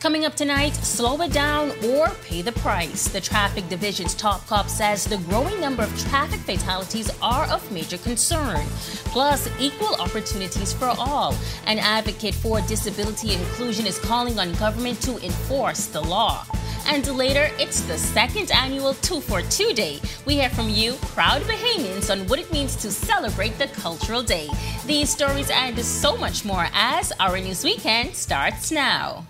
Coming up tonight, slow it down or pay the price. The traffic division's top cop says the growing number of traffic fatalities are of major concern. Plus, equal opportunities for all. An advocate for disability inclusion is calling on government to enforce the law. And later, it's the second annual 242 Day. We hear from you, proud Bahamians, on what it means to celebrate the cultural day. These stories and so much more as our news weekend starts now.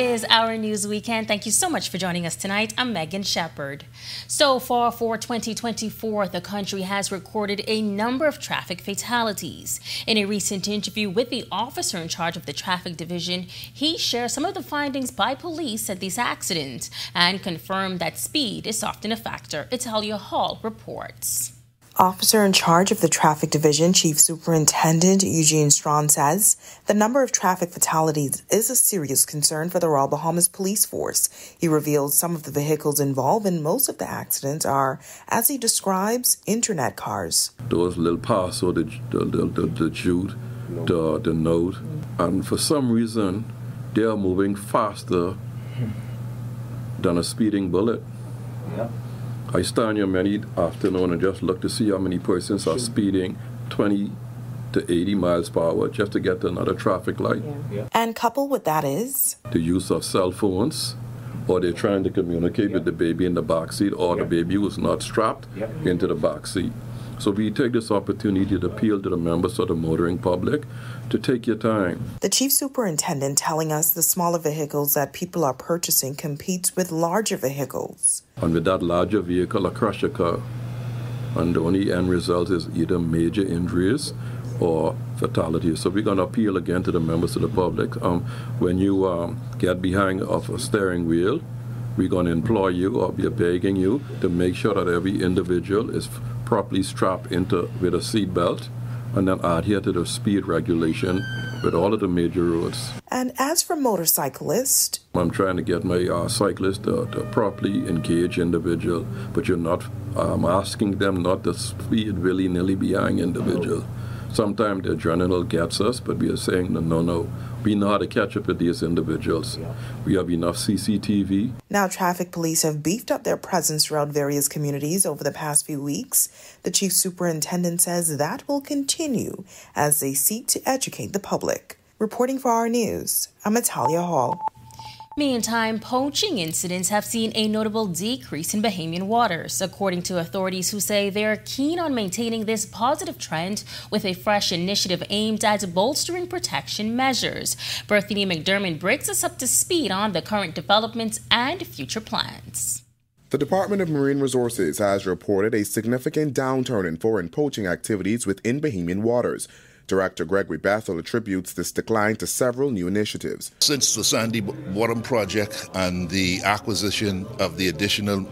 Is our news weekend. Thank you so much for joining us tonight. I'm Megan Shepherd. So far for 2024, the country has recorded a number of traffic fatalities. In a recent interview with the officer in charge of the traffic division, he shared some of the findings by police at these accidents and confirmed that speed is often a factor. Italia Hall reports. Officer in charge of the traffic division, Chief Superintendent Eugene Strawn says the number of traffic fatalities is a serious concern for the Royal Bahamas Police Force. He reveals some of the vehicles involved in most of the accidents are, as he describes, internet cars. Those little Passo, the, the, the, the Jude, the, the Note, and for some reason, they are moving faster than a speeding bullet. Yeah. I stand here many afternoon and just look to see how many persons are speeding 20 to 80 miles per hour just to get to another traffic light. Yeah. Yeah. And coupled with that is the use of cell phones, or they're trying to communicate yeah. with the baby in the back seat, or the baby was not strapped into the back seat. So we take this opportunity to appeal to the members of the motoring public to take your time. The chief superintendent telling us the smaller vehicles that people are purchasing competes with larger vehicles. And with that larger vehicle, a crusher car. And the only end result is either major injuries or fatalities. So we're going to appeal again to the members of the public. Um, when you um, get behind of a steering wheel, we're going to implore you or be begging you to make sure that every individual is properly strap into with a seat belt and then adhere to the speed regulation with all of the major roads. And as for motorcyclists, I'm trying to get my uh, cyclists to, to, properly engage individual, but you're not. I'm asking them not to speed willy nilly behind individual. Sometimes the adrenaline gets us, but we are saying no, no, no. We know how to catch up with these individuals. We have enough CCTV. Now, traffic police have beefed up their presence throughout various communities over the past few weeks. The chief superintendent says that will continue as they seek to educate the public. Reporting for our news, I'm Natalia Hall. Meantime, poaching incidents have seen a notable decrease in Bahamian waters, according to authorities who say they are keen on maintaining this positive trend with a fresh initiative aimed at bolstering protection measures. Berthany McDermott brings us up to speed on the current developments and future plans. The Department of Marine Resources has reported a significant downturn in foreign poaching activities within Bahamian waters. Director Gregory Bethel attributes this decline to several new initiatives. Since the Sandy Bottom project and the acquisition of the additional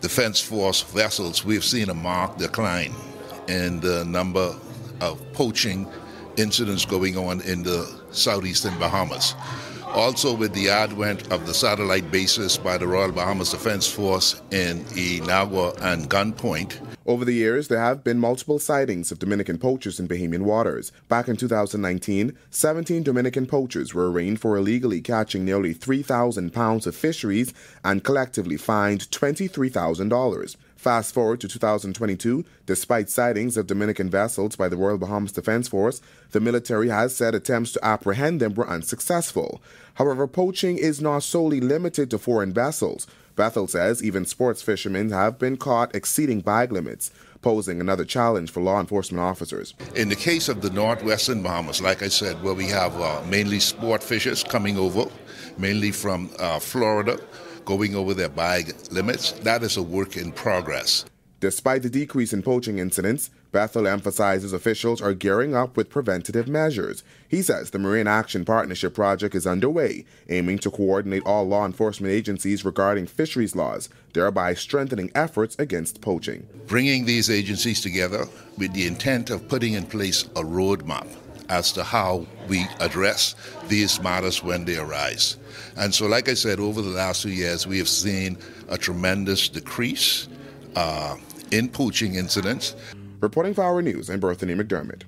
Defense Force vessels, we've seen a marked decline in the number of poaching incidents going on in the southeastern Bahamas. Also, with the advent of the satellite bases by the Royal Bahamas Defense Force in Inagua and Gunpoint, over the years, there have been multiple sightings of Dominican poachers in Bahamian waters. Back in 2019, 17 Dominican poachers were arraigned for illegally catching nearly 3,000 pounds of fisheries and collectively fined $23,000. Fast forward to 2022, despite sightings of Dominican vessels by the Royal Bahamas Defense Force, the military has said attempts to apprehend them were unsuccessful. However, poaching is not solely limited to foreign vessels. Bethel says even sports fishermen have been caught exceeding bag limits, posing another challenge for law enforcement officers. In the case of the northwestern Bahamas, like I said, where we have uh, mainly sport fishers coming over, mainly from uh, Florida, going over their bag limits, that is a work in progress. Despite the decrease in poaching incidents, Bethel emphasizes officials are gearing up with preventative measures. He says the Marine Action Partnership project is underway, aiming to coordinate all law enforcement agencies regarding fisheries laws, thereby strengthening efforts against poaching. Bringing these agencies together with the intent of putting in place a roadmap as to how we address these matters when they arise. And so, like I said, over the last few years, we have seen a tremendous decrease uh, in poaching incidents. Reporting for our news, I'm Berthany McDermott.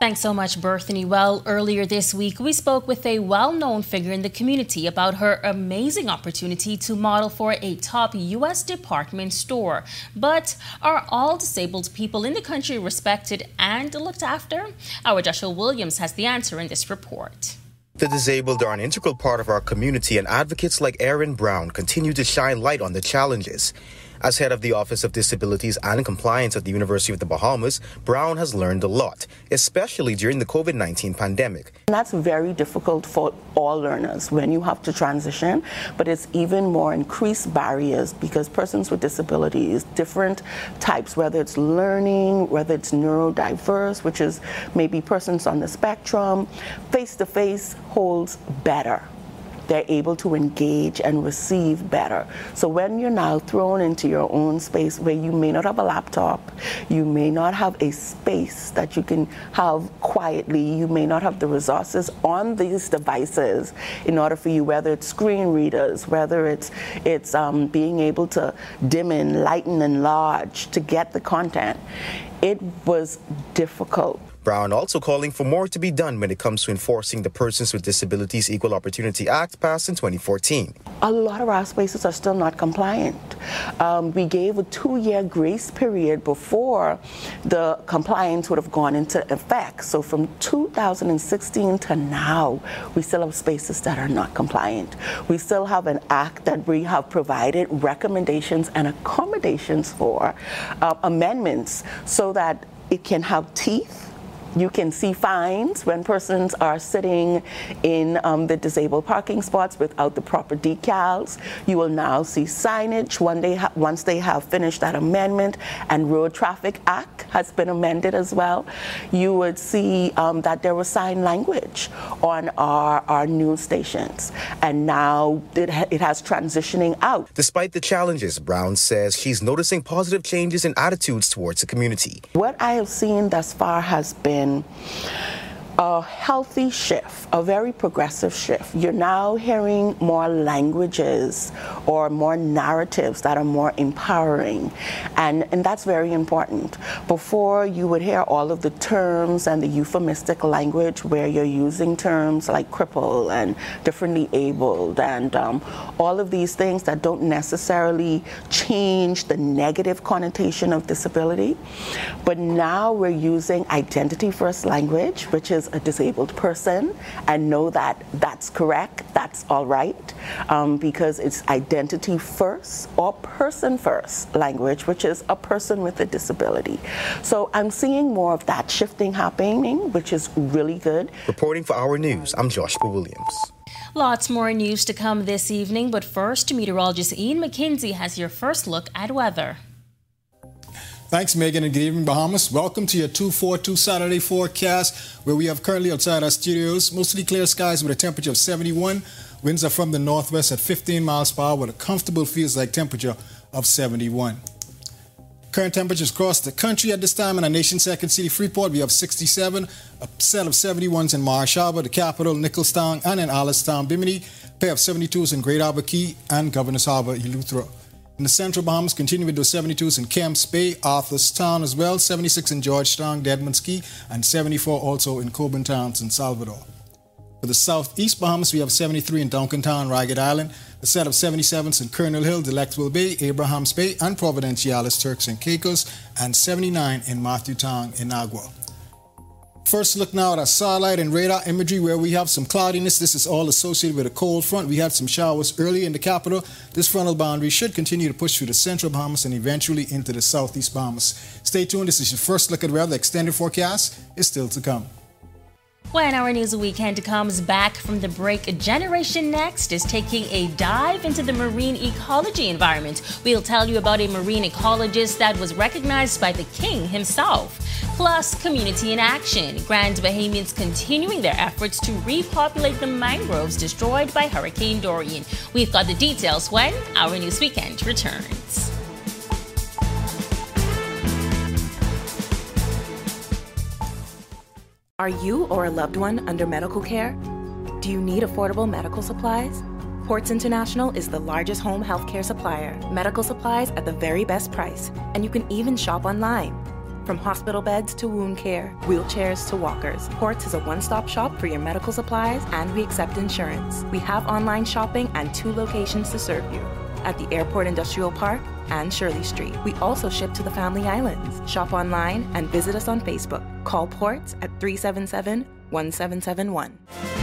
Thanks so much, Berthany. Well, earlier this week, we spoke with a well known figure in the community about her amazing opportunity to model for a top U.S. department store. But are all disabled people in the country respected and looked after? Our Joshua Williams has the answer in this report. The disabled are an integral part of our community, and advocates like Erin Brown continue to shine light on the challenges. As head of the Office of Disabilities and Compliance at the University of the Bahamas, Brown has learned a lot, especially during the COVID 19 pandemic. And That's very difficult for all learners when you have to transition, but it's even more increased barriers because persons with disabilities, different types, whether it's learning, whether it's neurodiverse, which is maybe persons on the spectrum, face to face holds better they're able to engage and receive better. So when you're now thrown into your own space where you may not have a laptop, you may not have a space that you can have quietly, you may not have the resources on these devices in order for you, whether it's screen readers, whether it's it's um, being able to dim and lighten and large to get the content. It was difficult Brown also calling for more to be done when it comes to enforcing the Persons with Disabilities Equal Opportunity Act passed in 2014. A lot of our spaces are still not compliant. Um, we gave a two year grace period before the compliance would have gone into effect. So from 2016 to now, we still have spaces that are not compliant. We still have an act that we have provided recommendations and accommodations for, uh, amendments, so that it can have teeth you can see fines when persons are sitting in um, the disabled parking spots without the proper decals. You will now see signage when they once they have finished that amendment and Road Traffic Act has been amended as well. You would see um, that there was sign language on our, our news stations and now it, ha- it has transitioning out. Despite the challenges, Brown says she's noticing positive changes in attitudes towards the community. What I have seen thus far has been been a healthy shift, a very progressive shift. You're now hearing more languages or more narratives that are more empowering, and, and that's very important. Before, you would hear all of the terms and the euphemistic language where you're using terms like cripple and differently abled and um, all of these things that don't necessarily change the negative connotation of disability. But now we're using identity first language, which is a disabled person and know that that's correct, that's all right, um, because it's identity first or person first language, which is a person with a disability. So I'm seeing more of that shifting happening, which is really good. Reporting for Our News, I'm Joshua Williams. Lots more news to come this evening, but first, meteorologist Ian McKenzie has your first look at weather. Thanks, Megan, and good evening, Bahamas. Welcome to your 242 Saturday forecast, where we have currently outside our studios mostly clear skies with a temperature of 71. Winds are from the northwest at 15 miles per hour with a comfortable feels like temperature of 71. Current temperatures across the country at this time in our nation's second city, Freeport, we have 67, a set of 71s in Marsh Harbor, the capital, Nicholstown, and in Allenstown, Bimini, pair of 72s in Great Harbour Cay and Governor's Harbor, Eleuthera. In the central Bahamas, continue with those 72s in Camps Bay, Arthurstown as well, 76 in Georgetown, Deadman's Cay, and 74 also in Cockburn Town, San Salvador. For the southeast Bahamas, we have 73 in Duncantown, Ragged Island, a set of 77s in Colonel Hill, Delectable Bay, Abrahams Bay, and Providenciales, Turks and Caicos, and 79 in Matthewtown, Inagua. First look now at our satellite and radar imagery where we have some cloudiness. This is all associated with a cold front. We had some showers early in the capital. This frontal boundary should continue to push through the central Bahamas and eventually into the southeast Bahamas. Stay tuned. This is your first look at weather. The extended forecast is still to come. When our news weekend comes back from the break, Generation Next is taking a dive into the marine ecology environment. We'll tell you about a marine ecologist that was recognized by the king himself. Plus, community in action. Grand Bahamians continuing their efforts to repopulate the mangroves destroyed by Hurricane Dorian. We've got the details when our news weekend returns. Are you or a loved one under medical care? Do you need affordable medical supplies? Ports International is the largest home healthcare supplier, medical supplies at the very best price, and you can even shop online. From hospital beds to wound care, wheelchairs to walkers, Ports is a one stop shop for your medical supplies and we accept insurance. We have online shopping and two locations to serve you at the Airport Industrial Park and Shirley Street. We also ship to the Family Islands. Shop online and visit us on Facebook. Call Ports at 377 1771.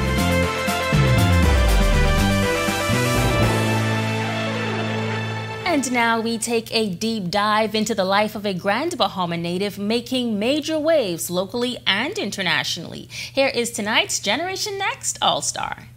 And now we take a deep dive into the life of a Grand Bahama native making major waves locally and internationally. Here is tonight's Generation Next All Star.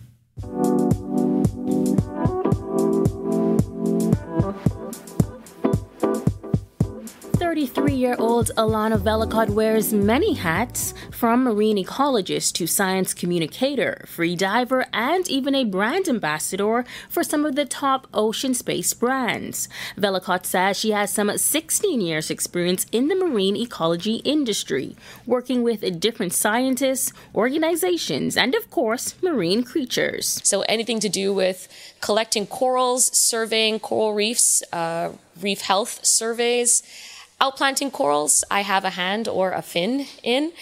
33 year old Alana Vellacott wears many hats, from marine ecologist to science communicator, free diver, and even a brand ambassador for some of the top ocean space brands. Vellacott says she has some 16 years' experience in the marine ecology industry, working with different scientists, organizations, and of course, marine creatures. So anything to do with collecting corals, surveying coral reefs, uh, reef health surveys outplanting corals, I have a hand or a fin in,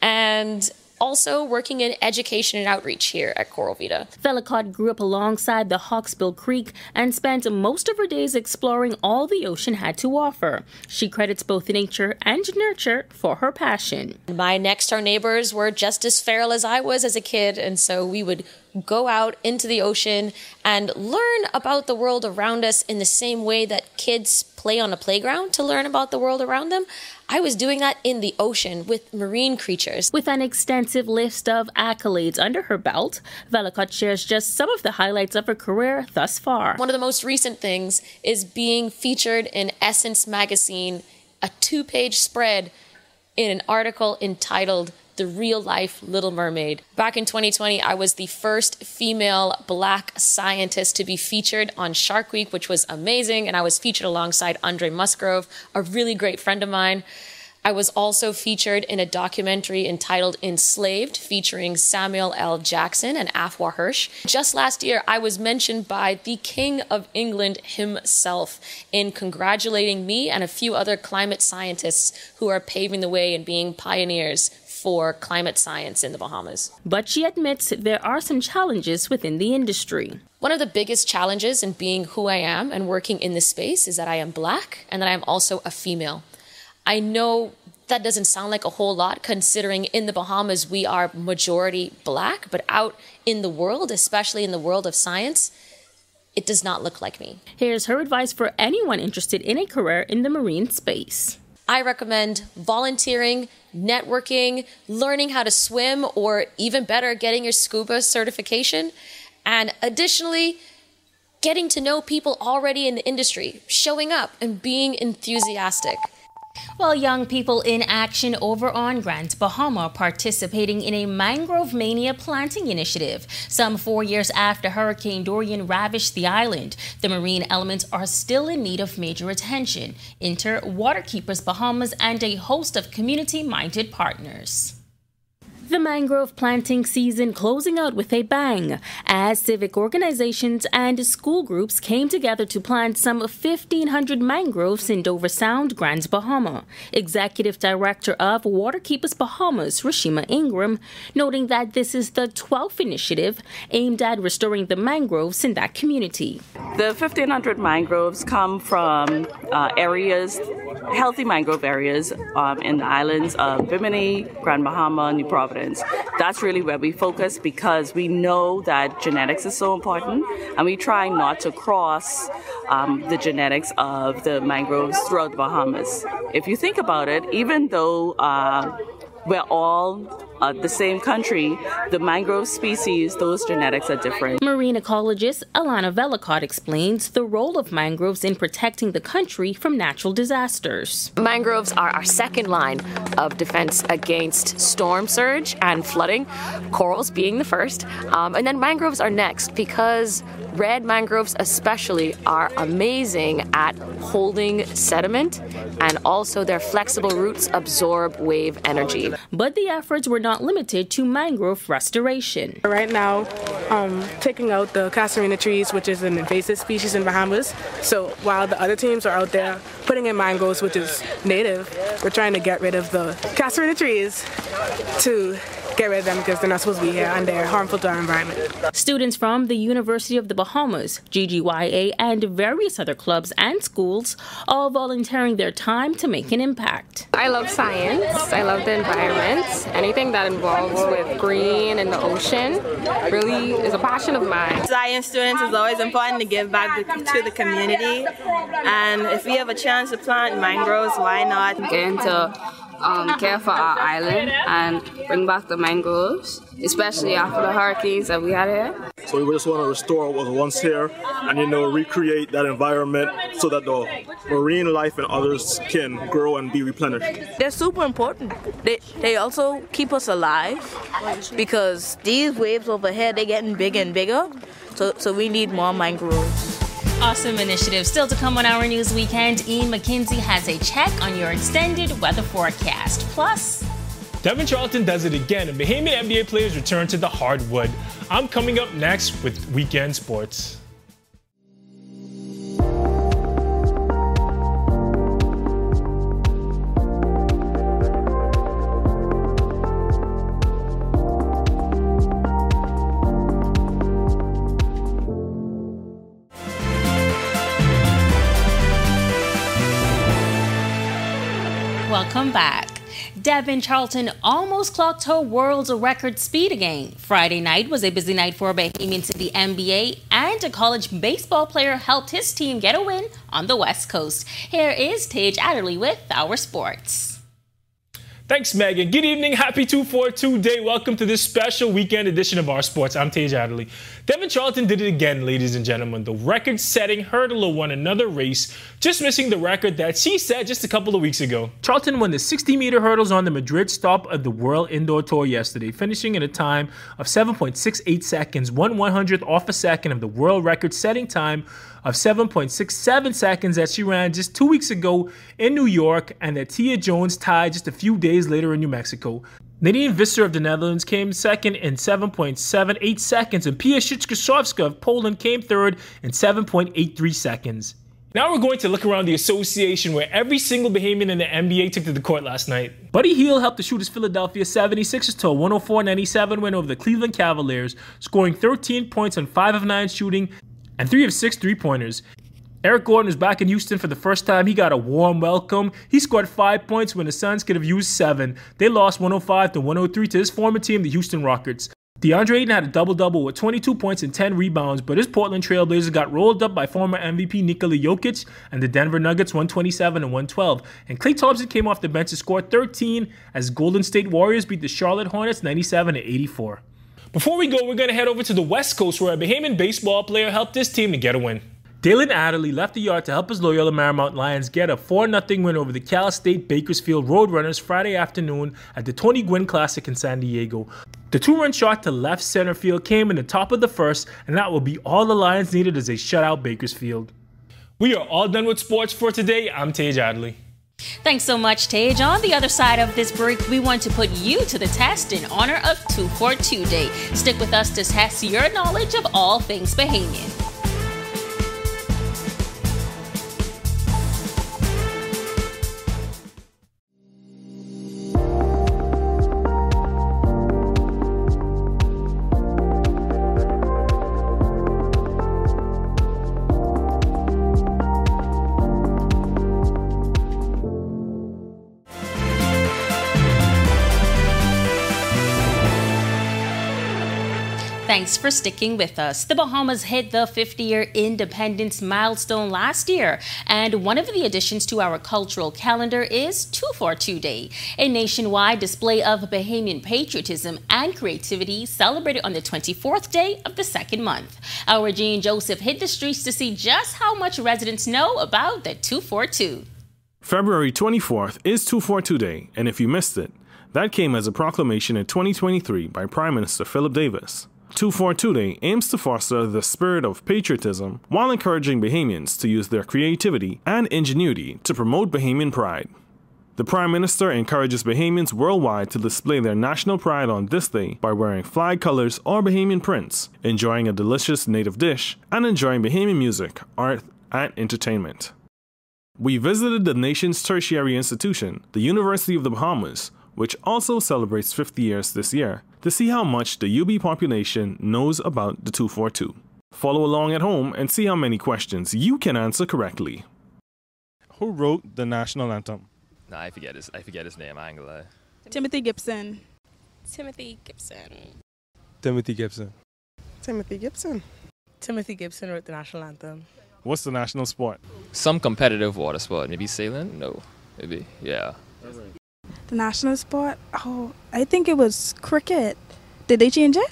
and also working in education and outreach here at Coral Vita. Vellacott grew up alongside the Hawksbill Creek and spent most of her days exploring all the ocean had to offer. She credits both nature and nurture for her passion. My next door neighbors were just as feral as I was as a kid, and so we would go out into the ocean and learn about the world around us in the same way that kids play on a playground to learn about the world around them. I was doing that in the ocean with marine creatures. With an extensive list of accolades under her belt, Vellacott shares just some of the highlights of her career thus far. One of the most recent things is being featured in Essence magazine, a two page spread in an article entitled the real life Little Mermaid. Back in 2020, I was the first female black scientist to be featured on Shark Week, which was amazing. And I was featured alongside Andre Musgrove, a really great friend of mine. I was also featured in a documentary entitled Enslaved, featuring Samuel L. Jackson and Afua Hirsch. Just last year, I was mentioned by the King of England himself in congratulating me and a few other climate scientists who are paving the way and being pioneers for climate science in the Bahamas. But she admits there are some challenges within the industry. One of the biggest challenges in being who I am and working in this space is that I am black and that I am also a female. I know that doesn't sound like a whole lot considering in the Bahamas we are majority black, but out in the world, especially in the world of science, it does not look like me. Here's her advice for anyone interested in a career in the marine space. I recommend volunteering, networking, learning how to swim, or even better, getting your scuba certification. And additionally, getting to know people already in the industry, showing up and being enthusiastic. Well, young people in action over on Grand Bahama participating in a mangrove mania planting initiative. Some four years after Hurricane Dorian ravished the island, the marine elements are still in need of major attention. Enter Waterkeepers Bahamas and a host of community minded partners. The mangrove planting season closing out with a bang as civic organizations and school groups came together to plant some 1,500 mangroves in Dover Sound, Grand Bahama. Executive Director of Waterkeepers Bahamas, Rashema Ingraham, noting that this is the 12th initiative aimed at restoring the mangroves in that community. The 1,500 mangroves come from uh, areas, healthy mangrove areas um, in the islands of Bimini, Grand Bahama, New Providence that's really where we focus because we know that genetics is so important and we try not to cross um, the genetics of the mangroves throughout the Bahamas. If you think about it, even though uh, we're all uh, the same country, the mangrove species, those genetics are different. Marine ecologist Alana Vellacott explains the role of mangroves in protecting the country from natural disasters. Mangroves are our second line of defense against storm surge and flooding, corals being the first. Um, and then mangroves are next because red mangroves, especially, are amazing at holding sediment and also their flexible roots absorb wave energy. But the efforts were not limited to mangrove restoration. Right now, um, taking out the casuarina trees, which is an invasive species in Bahamas. So while the other teams are out there putting in mangroves, which is native, we're trying to get rid of the casuarina trees to get rid of them because they're not supposed to be here and they're harmful to our environment. Students from the University of the Bahamas, GGYA, and various other clubs and schools all volunteering their time to make an impact. I love science. I love the environment. Anything that involves with green and the ocean really is a passion of mine. Science students is always important to give back to the community. And if we have a chance to plant mangroves, why not? Get into um, care for our island and bring back the mangroves, especially after the hurricanes that we had here. So we just want to restore what was once here and, you know, recreate that environment so that the marine life and others can grow and be replenished. They're super important. They, they also keep us alive because these waves over here, they're getting bigger and bigger. So, so we need more mangroves. Awesome initiative. Still to come on our news weekend, Ian McKenzie has a check on your extended weather forecast. Plus, Devynne Charlton does it again, and Bahamian NBA players return to the hardwood. I'm coming up next with Weekend Sports. Welcome back. Devynne Charlton almost clocked her world's record speed again. Friday night was a busy night for Bahamians in the NBA, and a college baseball player helped his team get a win on the West Coast. Here is Tage Adderley with our sports. Thanks, Megan. Good evening. Happy 242 day. Welcome to this special weekend edition of our sports. I'm Tage Adderley. Devynne Charlton did it again, ladies and gentlemen. The record setting hurdler won another race, just missing the record that she set just a couple of weeks ago. Charlton won the 60 meter hurdles on the Madrid stop of the World Indoor Tour yesterday, finishing in a time of 7.68 seconds, one 100th off a second of the world record setting time of 7.67 seconds that she ran just two weeks ago in New York and that Tia Jones tied just a few days later in New Mexico. Nadine Visser of the Netherlands came second in 7.78 seconds, and Pia Skrzyszowska of Poland came third in 7.83 seconds. Now we're going to look around the association where every single Bahamian in the NBA took to the court last night. Buddy Hield helped the Shooters Philadelphia 76ers to a 104-97 win over the Cleveland Cavaliers, scoring 13 points on 5 of 9 shooting and 3 of 6 three-pointers. Eric Gordon is back in Houston for the first time. He got a warm welcome. He scored five points when the Suns could have used seven. They lost 105 to 103 to his former team, the Houston Rockets. DeAndre Ayton had a double double with 22 points and 10 rebounds, but his Portland Trailblazers got rolled up by former MVP Nikola Jokic and the Denver Nuggets 127 and 112. And Klay Thompson came off the bench to score 13 as Golden State Warriors beat the Charlotte Hornets 97 to 84. Before we go, we're going to head over to the West Coast where a Bahamian baseball player helped his team to get a win. Dalen Adderley left the yard to help his Loyola Marymount Lions get a 4 0 win over the Cal State Bakersfield Roadrunners Friday afternoon at the Tony Gwynn Classic in San Diego. The two run shot to left center field came in the top of the first, and that will be all the Lions needed as they shut out Bakersfield. We are all done with sports for today. I'm Tage Adderley. Thanks so much, Tage. On the other side of this break, we want to put you to the test in honor of 242 Day. Stick with us to test your knowledge of all things Bahamian. Thanks for sticking with us. The Bahamas hit the 50 year independence milestone last year, and one of the additions to our cultural calendar is 242 Day, a nationwide display of Bahamian patriotism and creativity celebrated on the 24th day of the second month. Our Jean Joseph hit the streets to see just how much residents know about the 242. February 24th is 242 Day, and if you missed it, that came as a proclamation in 2023 by Prime Minister Philip Davis. 242 Day aims to foster the spirit of patriotism while encouraging Bahamians to use their creativity and ingenuity to promote Bahamian pride. The Prime Minister encourages Bahamians worldwide to display their national pride on this day by wearing flag colors or Bahamian prints, enjoying a delicious native dish, and enjoying Bahamian music, art, and entertainment. We visited the nation's tertiary institution, the University of the Bahamas, which also celebrates 50 years this year, to see how much the UB population knows about the 242. Follow along at home and see how many questions you can answer correctly. Who wrote the national anthem? No, I forget his. I forget his name. I ain't gonna lie. Timothy Gibson. Timothy Gibson. Timothy Gibson. Timothy Gibson. Timothy Gibson wrote the national anthem. What's the national sport? Some competitive water sport. Maybe sailing. No. Maybe. Yeah. The national sport? Oh, I think it was cricket. Did they change it?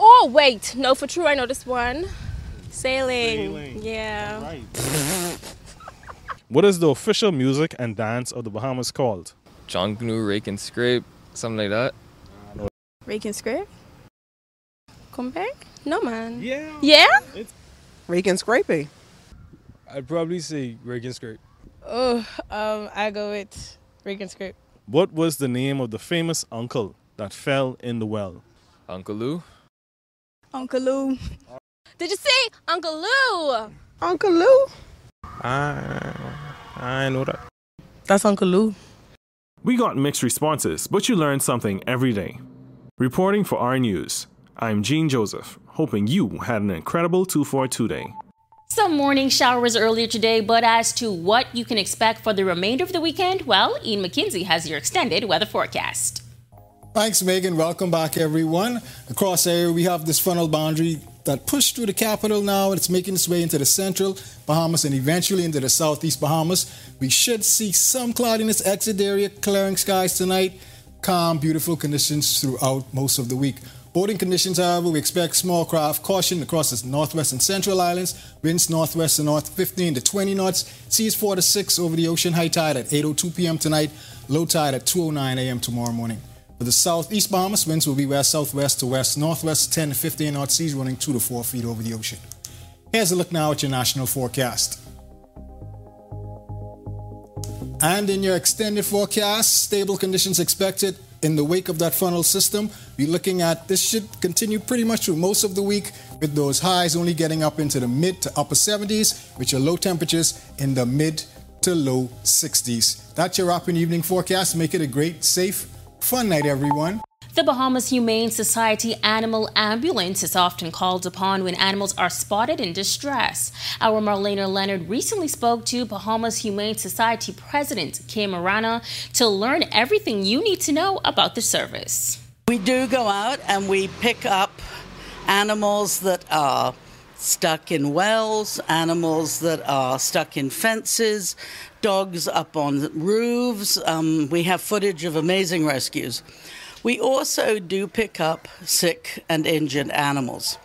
Oh, wait. No, for true, I know this one. Sailing. Sailing. Yeah. What is the official music and dance of the Bahamas called? Junkanoo, Rake and Scrape. Something like that. Rake and scrape? Come back? No, man. Yeah. Yeah? Rake and scraping. I'd probably say rake and scrape. Oh, um, I go with Rake and What was the name of the famous uncle that fell in the well? Uncle Lou. Uncle Lou. Did you say Uncle Lou? Uncle Lou? I, I know that. That's Uncle Lou. We got mixed responses, but you learn something every day. Reporting for our news, I'm Gene Joseph, hoping you had an incredible 242 day. Some morning showers earlier today, but as to what you can expect for the remainder of the weekend, well, Ian McKenzie has your extended weather forecast. Thanks, Megan. Welcome back, everyone. Across area, we have this frontal boundary that pushed through the capital now. and It's making its way into the central Bahamas and eventually into the southeast Bahamas. We should see some cloudiness exit area, clearing skies tonight. Calm, beautiful conditions throughout most of the week. Boating conditions, however, we expect small craft caution across the northwest and central islands. Winds northwest and north 15 to 20 knots. Seas 4 to 6 over the ocean. High tide at 8.02 p.m. tonight. Low tide at 2.09 a.m. tomorrow morning. For the southeast Bahamas, winds will be west southwest to west northwest 10 to 15 knots. seas running 2 to 4 feet over the ocean. Here's a look now at your national forecast. And in your extended forecast, stable conditions expected in the wake of that frontal system. We're looking at this should continue pretty much through most of the week, with those highs only getting up into the mid to upper 70s, which are low temperatures in the mid to low 60s. That's your up and evening forecast. Make it a great, safe, fun night, everyone. The Bahamas Humane Society Animal Ambulance is often called upon when animals are spotted in distress. Our Marlena Leonard recently spoke to Bahamas Humane Society President Kim Aranha to learn everything you need to know about the service. We do go out and we pick up animals that are stuck in wells, animals that are stuck in fences, dogs up on roofs. Um, we have footage of amazing rescues. We also do pick up sick and injured animals.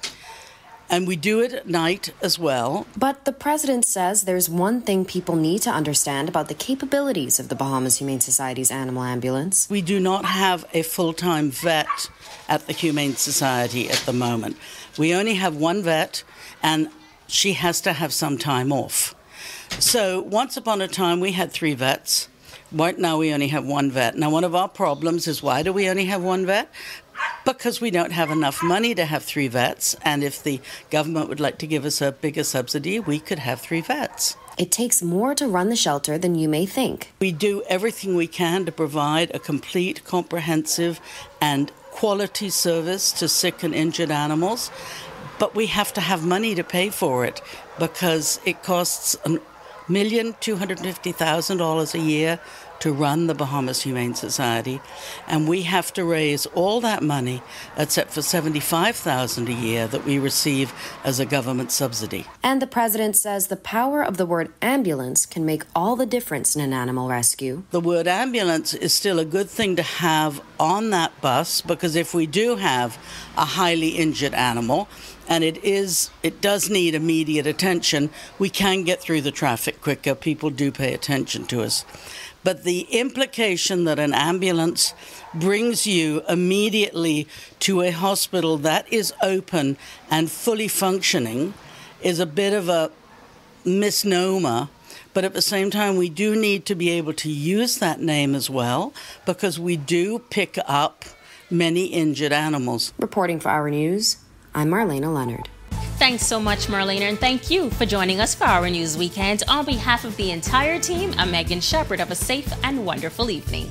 And we do it at night as well. But the president says there's one thing people need to understand about the capabilities of the Bahamas Humane Society's animal ambulance. We do not have a full time vet at the Humane Society at the moment. We only have one vet, and she has to have some time off. So, once upon a time, we had three vets. Right now, we only have one vet. Now, one of our problems is why do we only have one vet? Because we don't have enough money to have three vets, and if the government would like to give us a bigger subsidy, we could have three vets. It takes more to run the shelter than you may think. We do everything we can to provide a complete, comprehensive, and quality service to sick and injured animals, but we have to have money to pay for it because it costs a million two hundred fifty thousand dollars a year to run the Bahamas Humane Society, and we have to raise all that money except for seventy-five thousand a year that we receive as a government subsidy. And the president says the power of the word ambulance can make all the difference in an animal rescue. The word ambulance is still a good thing to have on that bus because if we do have a highly injured animal, and it is it does need immediate attention we can get through the traffic quicker people do pay attention to us But the implication that an ambulance brings you immediately to a hospital that is open and fully functioning is a bit of a misnomer. But at the same time, we do need to be able to use that name as well because we do pick up many injured animals. Reporting for Our News, I'm Marlena Leonard. Thanks so much, Marlena, and thank you for joining us for our news weekend. On behalf of the entire team, I'm Megan Shepherd. Have a safe and wonderful evening.